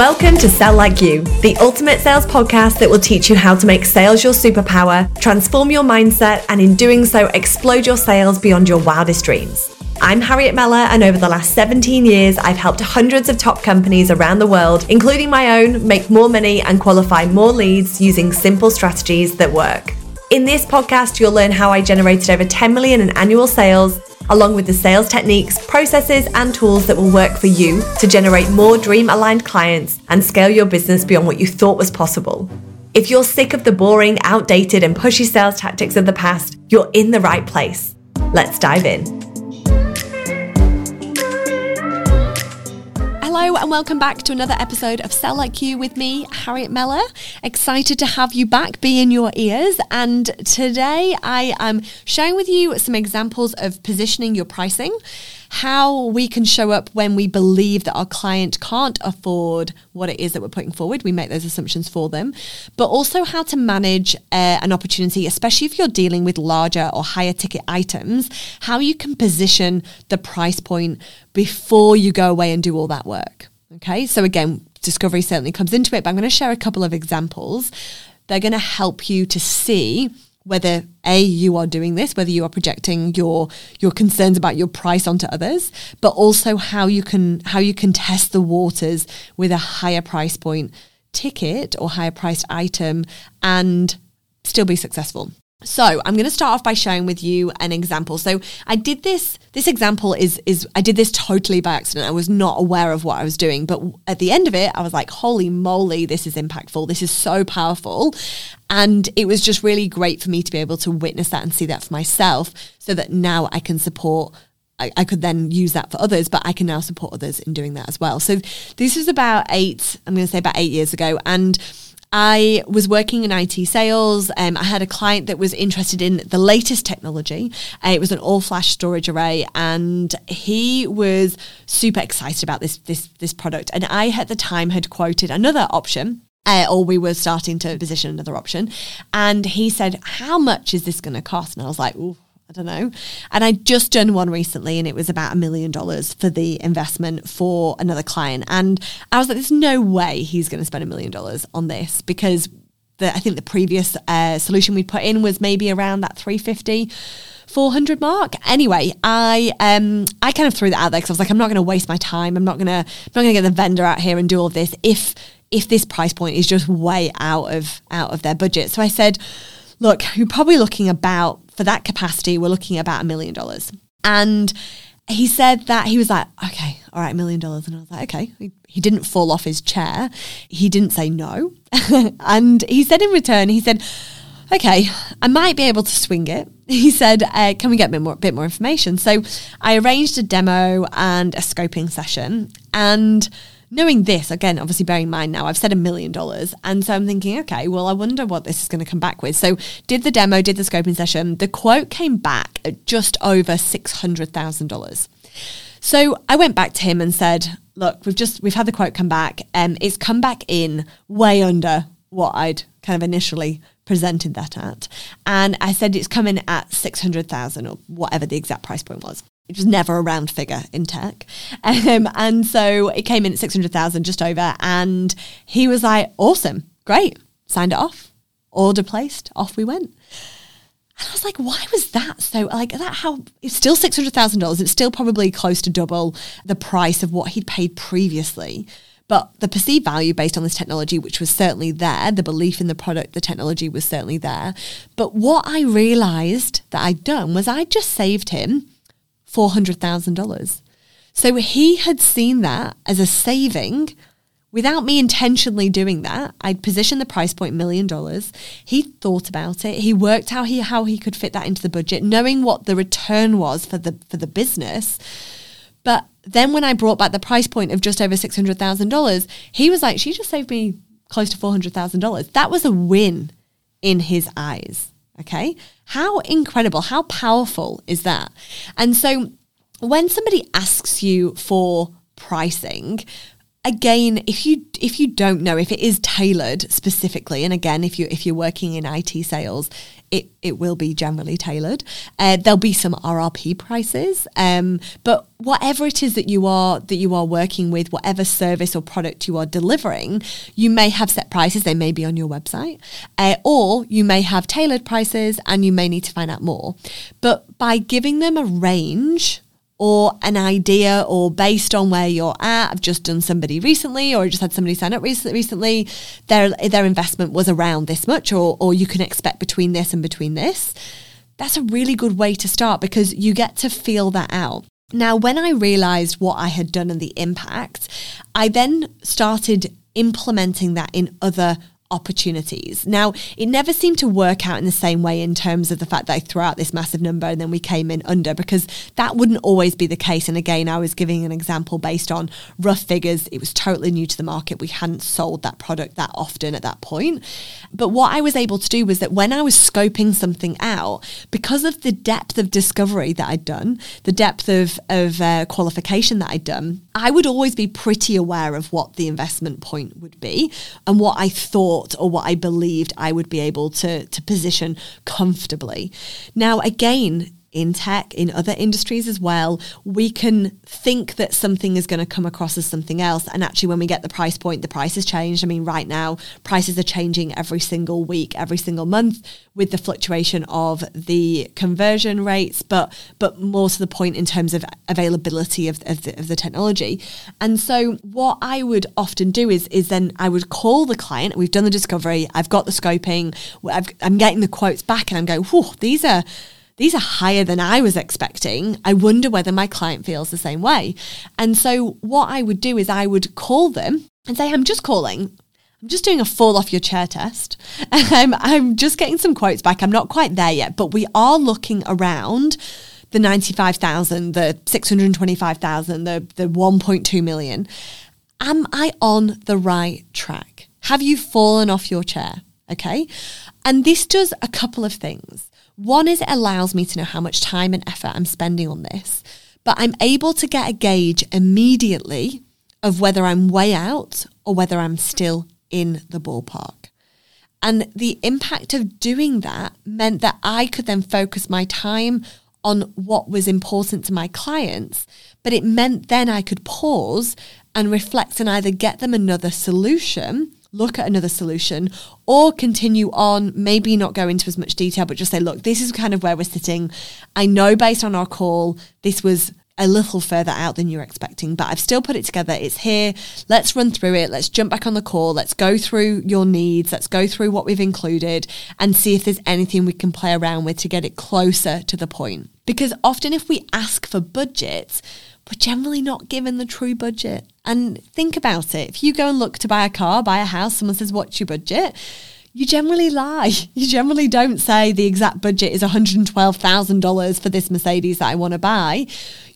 Welcome to Sell Like You, the ultimate sales podcast that will teach you how to make sales your superpower, transform your mindset, and in doing so, explode your sales beyond your wildest dreams. I'm Harriet Meller, and over the last 17 years, I've helped hundreds of top companies around the world, including my own, make more money and qualify more leads using simple strategies that work. In this podcast, you'll learn how I generated over 10 million in annual sales along with the sales techniques, processes, and tools that will work for you to generate more dream aligned clients and scale your business beyond what you thought was possible. If you're sick of the boring, outdated, and pushy sales tactics of the past, you're in the right place. Let's dive in. Hello, and welcome back to another episode of Sell Like You with me, Harriet Meller. Excited to have you back, be in your ears. And today I am sharing with you some examples of positioning your pricing how we can show up when we believe that our client can't afford what it is that we're putting forward. We make those assumptions for them, but also how to manage uh, an opportunity, especially if you're dealing with larger or higher ticket items, how you can position the price point before you go away and do all that work. Okay, so again, discovery certainly comes into it, but I'm going to share a couple of examples. They're going to help you to see whether a you are doing this whether you are projecting your your concerns about your price onto others but also how you can how you can test the waters with a higher price point ticket or higher priced item and still be successful so I'm going to start off by sharing with you an example. So I did this. This example is is I did this totally by accident. I was not aware of what I was doing, but at the end of it, I was like, "Holy moly, this is impactful! This is so powerful!" And it was just really great for me to be able to witness that and see that for myself, so that now I can support I, I, could then use that for others, but I can now support others in doing that as well. So this was about eight, I'm going to say about eight years ago. And I was working in IT sales. Um, I had a client that was interested in the latest technology. Uh, it was an all-flash storage array, and he was super excited about this this this product. And I at the time had quoted another option. Uh, or we were starting to position another option. And he said, How much is this going to cost? And I was like, Ooh, I don't know. And I just done one recently and it was about a million dollars for the investment for another client. And I was like, there's no way he's going to spend a million dollars on this because the, I think the previous uh, solution we put in was maybe around that 350 400 mark. Anyway, I um I kind of threw that out there because I was like, I'm not going to waste my time. I'm not going to I'm not to get the vendor out here and do all this if if this price point is just way out of out of their budget. So I said, look, you're probably looking about for that capacity, we're looking at about a million dollars. And he said that he was like, okay, all right, a million dollars. And I was like, okay. He, he didn't fall off his chair. He didn't say no. and he said in return, he said, okay, I might be able to swing it. He said, uh, can we get a bit more, bit more information? So I arranged a demo and a scoping session. And knowing this, again, obviously bearing in mind now, I've said a million dollars. And so I'm thinking, okay, well, I wonder what this is going to come back with. So did the demo, did the scoping session. The quote came back at just over $600,000. So I went back to him and said, look, we've just, we've had the quote come back. and um, it's come back in way under what I'd kind of initially presented that at. And I said it's coming at 600,000 or whatever the exact price point was it was never a round figure in tech. Um, and so it came in at 600,000, just over. And he was like, awesome, great, signed it off, order placed, off we went. And I was like, why was that so like that? How it's still six hundred thousand dollars. It's still probably close to double the price of what he'd paid previously. But the perceived value based on this technology, which was certainly there, the belief in the product, the technology was certainly there. But what I realized that I'd done was I just saved him $400,000. So he had seen that as a saving without me intentionally doing that. I'd positioned the price point million dollars. He thought about it. He worked how he how he could fit that into the budget, knowing what the return was for the for the business. But then when I brought back the price point of just over six hundred thousand dollars, he was like, "She just saved me close to four hundred thousand dollars." That was a win in his eyes. Okay. How incredible, how powerful is that? And so when somebody asks you for pricing, again if you if you don't know if it is tailored specifically and again if you if you're working in IT sales it it will be generally tailored. Uh, there'll be some RRP prices um, but whatever it is that you are that you are working with whatever service or product you are delivering you may have set prices. They may be on your website uh, or you may have tailored prices and you may need to find out more. But by giving them a range or an idea or based on where you're at. I've just done somebody recently or I just had somebody sign up recently. Their their investment was around this much or or you can expect between this and between this. That's a really good way to start because you get to feel that out. Now, when I realized what I had done and the impact, I then started implementing that in other opportunities. Now, it never seemed to work out in the same way in terms of the fact that I threw out this massive number and then we came in under because that wouldn't always be the case. And again, I was giving an example based on rough figures. It was totally new to the market. We hadn't sold that product that often at that point. But what I was able to do was that when I was scoping something out, because of the depth of discovery that I'd done, the depth of, of uh, qualification that I'd done, I would always be pretty aware of what the investment point would be and what I thought thought or what I believed I would be able to, to position comfortably. Now, again, in tech, in other industries as well, we can think that something is going to come across as something else. And actually, when we get the price point, the price has changed. I mean, right now, prices are changing every single week, every single month with the fluctuation of the conversion rates, but but more to the point in terms of availability of, of, the, of the technology. And so, what I would often do is is then I would call the client. We've done the discovery. I've got the scoping. i am getting the quotes back, and I'm going, "Whoa, these are." These are higher than I was expecting. I wonder whether my client feels the same way. And so what I would do is I would call them and say, I'm just calling. I'm just doing a fall off your chair test. I'm, I'm just getting some quotes back. I'm not quite there yet, but we are looking around the 95,000, the 625,000, the, the 1.2 million. Am I on the right track? Have you fallen off your chair? Okay. And this does a couple of things. One is it allows me to know how much time and effort I'm spending on this, but I'm able to get a gauge immediately of whether I'm way out or whether I'm still in the ballpark. And the impact of doing that meant that I could then focus my time on what was important to my clients, but it meant then I could pause and reflect and either get them another solution look at another solution or continue on, maybe not go into as much detail, but just say, look, this is kind of where we're sitting. I know based on our call, this was a little further out than you're expecting, but I've still put it together. It's here. Let's run through it. Let's jump back on the call. Let's go through your needs. Let's go through what we've included and see if there's anything we can play around with to get it closer to the point. Because often, if we ask for budgets, we're generally not given the true budget. And think about it. If you go and look to buy a car, buy a house, someone says, What's your budget? You generally lie. You generally don't say the exact budget is $112,000 for this Mercedes that I want to buy.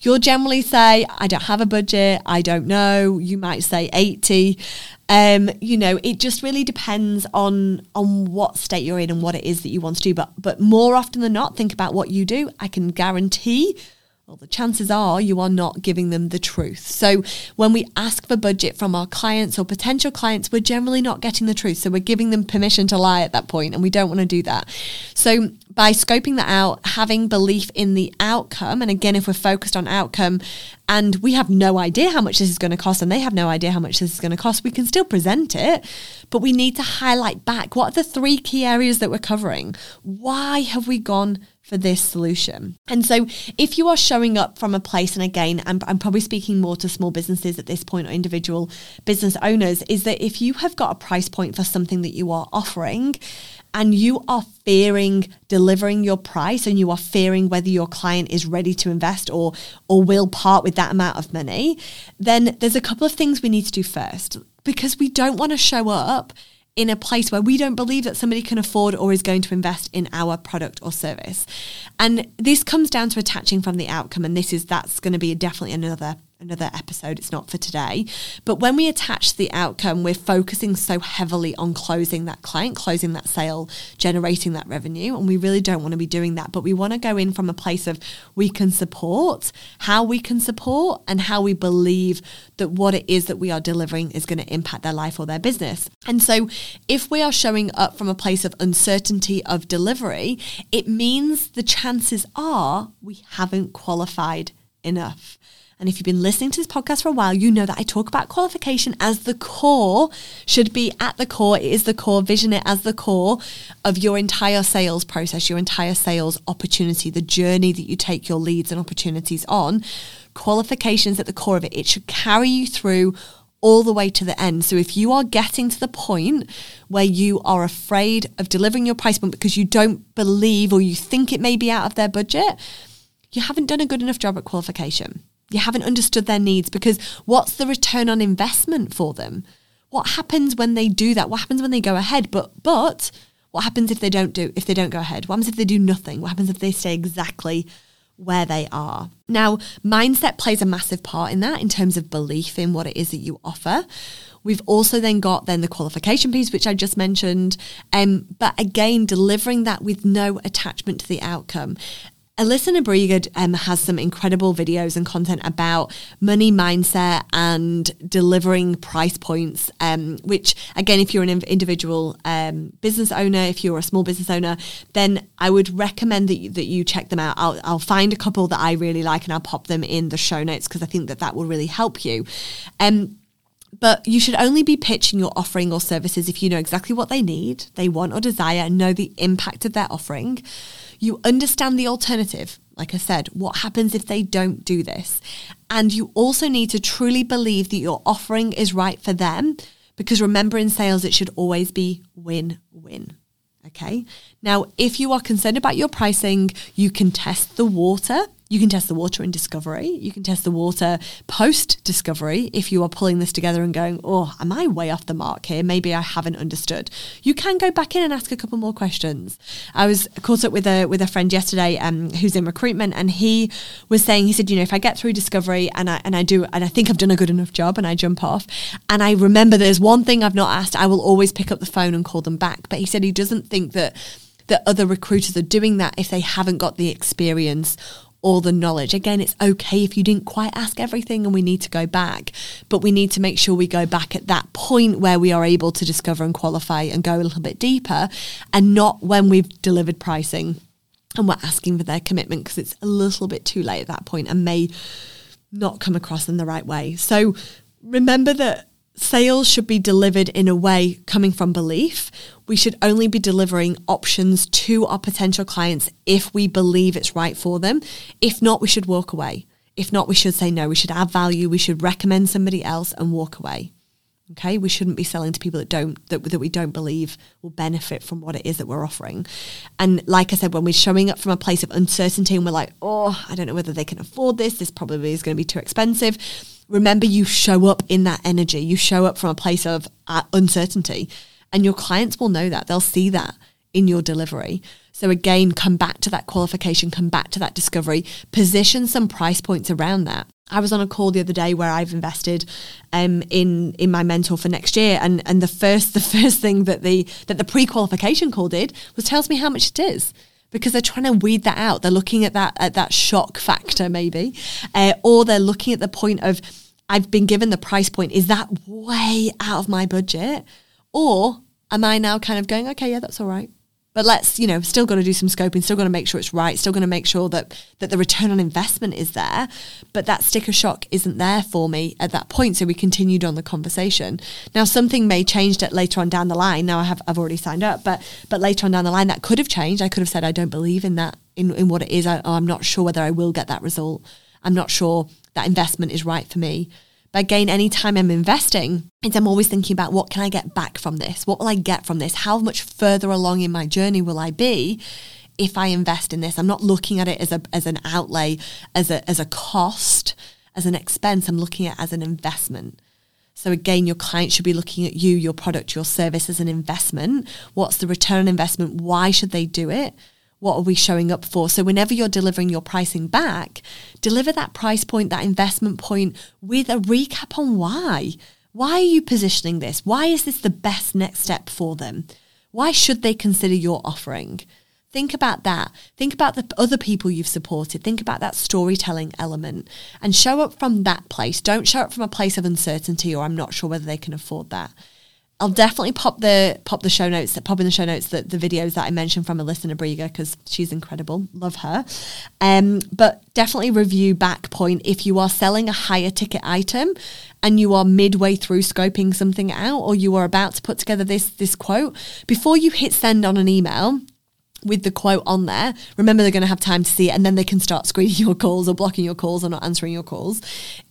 You'll generally say, I don't have a budget. I don't know. You might say 80. Um, you know, it just really depends on on what state you're in and what it is that you want to do. But but more often than not, think about what you do. I can guarantee well, the chances are you are not giving them the truth. So, when we ask for budget from our clients or potential clients, we're generally not getting the truth. So, we're giving them permission to lie at that point, and we don't want to do that. So, by scoping that out, having belief in the outcome, and again, if we're focused on outcome and we have no idea how much this is going to cost, and they have no idea how much this is going to cost, we can still present it, but we need to highlight back what are the three key areas that we're covering? Why have we gone for this solution. And so, if you are showing up from a place, and again, I'm, I'm, probably speaking more to small businesses at this point or individual business owners, is that if you have got a price point for something that you are offering and you are fearing delivering your price and you are fearing whether your client is ready to invest or or will part with that amount of money, then there's a couple of things we need to do first because we don't want to show up in a place where we don't believe that somebody can afford or is going to invest in our product or service. And this comes down to attaching from the outcome and this is that's going to be definitely another another episode. It's not for today. But when we attach the outcome, we're focusing so heavily on closing that client, closing that sale, generating that revenue. And we really don't want to be doing that. But we want to go in from a place of we can support, how we can support, and how we believe that what it is that we are delivering is going to impact their life or their business. And so if we are showing up from a place of uncertainty of delivery, it means the chances are we haven't qualified enough. And if you've been listening to this podcast for a while, you know that I talk about qualification as the core, should be at the core. It is the core, vision it as the core of your entire sales process, your entire sales opportunity, the journey that you take your leads and opportunities on. Qualifications at the core of it. It should carry you through all the way to the end. So if you are getting to the point where you are afraid of delivering your price point because you don't believe or you think it may be out of their budget, you haven't done a good enough job at qualification. You haven't understood their needs because what's the return on investment for them? What happens when they do that? What happens when they go ahead? But but what happens if they don't do if they don't go ahead? What happens if they do nothing? What happens if they stay exactly where they are? Now, mindset plays a massive part in that in terms of belief in what it is that you offer. We've also then got then the qualification piece, which I just mentioned. Um, but again, delivering that with no attachment to the outcome. Alyssa Nobriga um, has some incredible videos and content about money mindset and delivering price points, um, which, again, if you're an individual um, business owner, if you're a small business owner, then I would recommend that you, that you check them out. I'll, I'll find a couple that I really like and I'll pop them in the show notes because I think that that will really help you. Um, but you should only be pitching your offering or services if you know exactly what they need, they want or desire, and know the impact of their offering. You understand the alternative. Like I said, what happens if they don't do this? And you also need to truly believe that your offering is right for them because remember in sales, it should always be win win. Okay. Now, if you are concerned about your pricing, you can test the water you can test the water in discovery. You can test the water post discovery if you are pulling this together and going, oh, am I way off the mark here? Maybe I haven't understood. You can go back in and ask a couple more questions. I was caught up with a with a friend yesterday um, who's in recruitment, and he was saying, he said, you know, if I get through discovery and I and I do and I think I've done a good enough job, and I jump off, and I remember there's one thing I've not asked, I will always pick up the phone and call them back. But he said he doesn't think that that other recruiters are doing that if they haven't got the experience all the knowledge. Again, it's okay if you didn't quite ask everything and we need to go back, but we need to make sure we go back at that point where we are able to discover and qualify and go a little bit deeper and not when we've delivered pricing and we're asking for their commitment because it's a little bit too late at that point and may not come across in the right way. So remember that sales should be delivered in a way coming from belief. We should only be delivering options to our potential clients if we believe it's right for them. If not, we should walk away. If not, we should say no. We should add value. We should recommend somebody else and walk away. Okay, we shouldn't be selling to people that don't that, that we don't believe will benefit from what it is that we're offering. And like I said, when we're showing up from a place of uncertainty and we're like, oh, I don't know whether they can afford this. This probably is going to be too expensive remember you show up in that energy. You show up from a place of uh, uncertainty, and your clients will know that. They'll see that in your delivery. So again, come back to that qualification, come back to that discovery, position some price points around that. I was on a call the other day where I've invested um, in in my mentor for next year, and and the first the first thing that the that the pre qualification call did was tells me how much it is because they're trying to weed that out. They're looking at that at that shock factor maybe, uh, or they're looking at the point of I've been given the price point. Is that way out of my budget, or am I now kind of going okay? Yeah, that's all right. But let's, you know, still got to do some scoping, still got to make sure it's right, still going to make sure that that the return on investment is there. But that sticker shock isn't there for me at that point. So we continued on the conversation. Now something may change that later on down the line. Now I have I've already signed up, but but later on down the line that could have changed. I could have said I don't believe in that in, in what it is. I, I'm not sure whether I will get that result. I'm not sure that investment is right for me. But again, anytime I'm investing, it's I'm always thinking about what can I get back from this? What will I get from this? How much further along in my journey will I be if I invest in this? I'm not looking at it as a as an outlay, as a as a cost, as an expense. I'm looking at it as an investment. So again, your client should be looking at you, your product, your service as an investment. What's the return on investment? Why should they do it? What are we showing up for? So whenever you're delivering your pricing back, deliver that price point, that investment point with a recap on why. Why are you positioning this? Why is this the best next step for them? Why should they consider your offering? Think about that. Think about the other people you've supported. Think about that storytelling element and show up from that place. Don't show up from a place of uncertainty or I'm not sure whether they can afford that. I'll definitely pop the pop the show notes pop in the show notes the, the videos that I mentioned from Alyssa Nobriga because she's incredible. Love her. Um, but definitely review back point if you are selling a higher ticket item and you are midway through scoping something out or you are about to put together this this quote before you hit send on an email with the quote on there. Remember, they're going to have time to see it, and then they can start screening your calls or blocking your calls or not answering your calls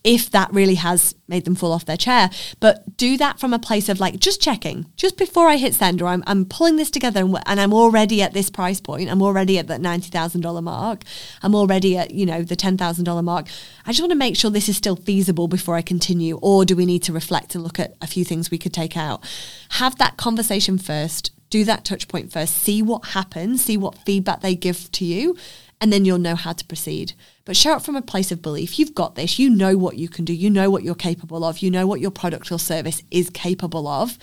if that really has made them fall off their chair. But do that from a place of like just checking, just before I hit send, or I'm, I'm pulling this together and, and I'm already at this price point. I'm already at that $90,000 mark. I'm already at, you know, the $10,000 mark. I just want to make sure this is still feasible before I continue, or do we need to reflect and look at a few things we could take out? Have that conversation first do that touch point first, see what happens, see what feedback they give to you, and then you'll know how to proceed. But show up from a place of belief. You've got this. You know what you can do. You know what you're capable of. You know what your product or service is capable of.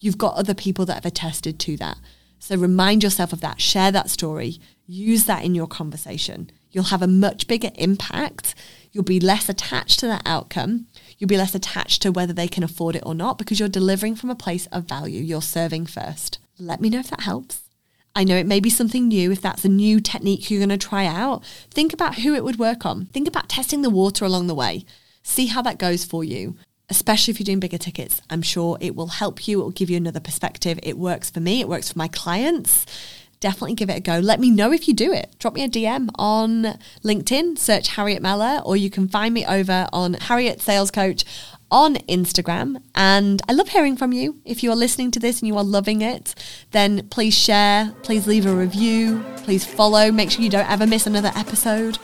You've got other people that have attested to that. So remind yourself of that. Share that story. Use that in your conversation. You'll have a much bigger impact. You'll be less attached to that outcome. You'll be less attached to whether they can afford it or not because you're delivering from a place of value. You're serving first. Let me know if that helps. I know it may be something new. If that's a new technique you're going to try out, think about who it would work on. Think about testing the water along the way. See how that goes for you, especially if you're doing bigger tickets. I'm sure it will help you. It will give you another perspective. It works for me, it works for my clients. Definitely give it a go. Let me know if you do it. Drop me a DM on LinkedIn, search Harriet Meller, or you can find me over on Harriet Sales Coach on Instagram. And I love hearing from you. If you are listening to this and you are loving it, then please share, please leave a review, please follow. Make sure you don't ever miss another episode.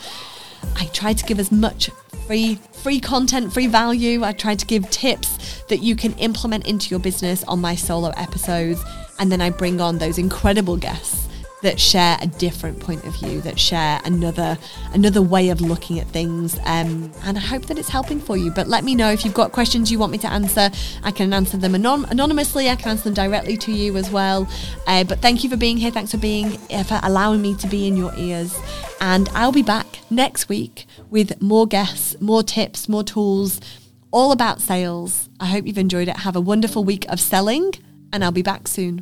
I try to give as much free free content, free value. I try to give tips that you can implement into your business on my solo episodes and then I bring on those incredible guests that share a different point of view, that share another another way of looking at things. Um, and I hope that it's helping for you. But let me know if you've got questions you want me to answer. I can answer them anon- anonymously. I can answer them directly to you as well. Uh, but thank you for being here. Thanks for being uh, for allowing me to be in your ears. And I'll be back next week with more guests, more tips, more tools, all about sales. I hope you've enjoyed it. Have a wonderful week of selling, and I'll be back soon.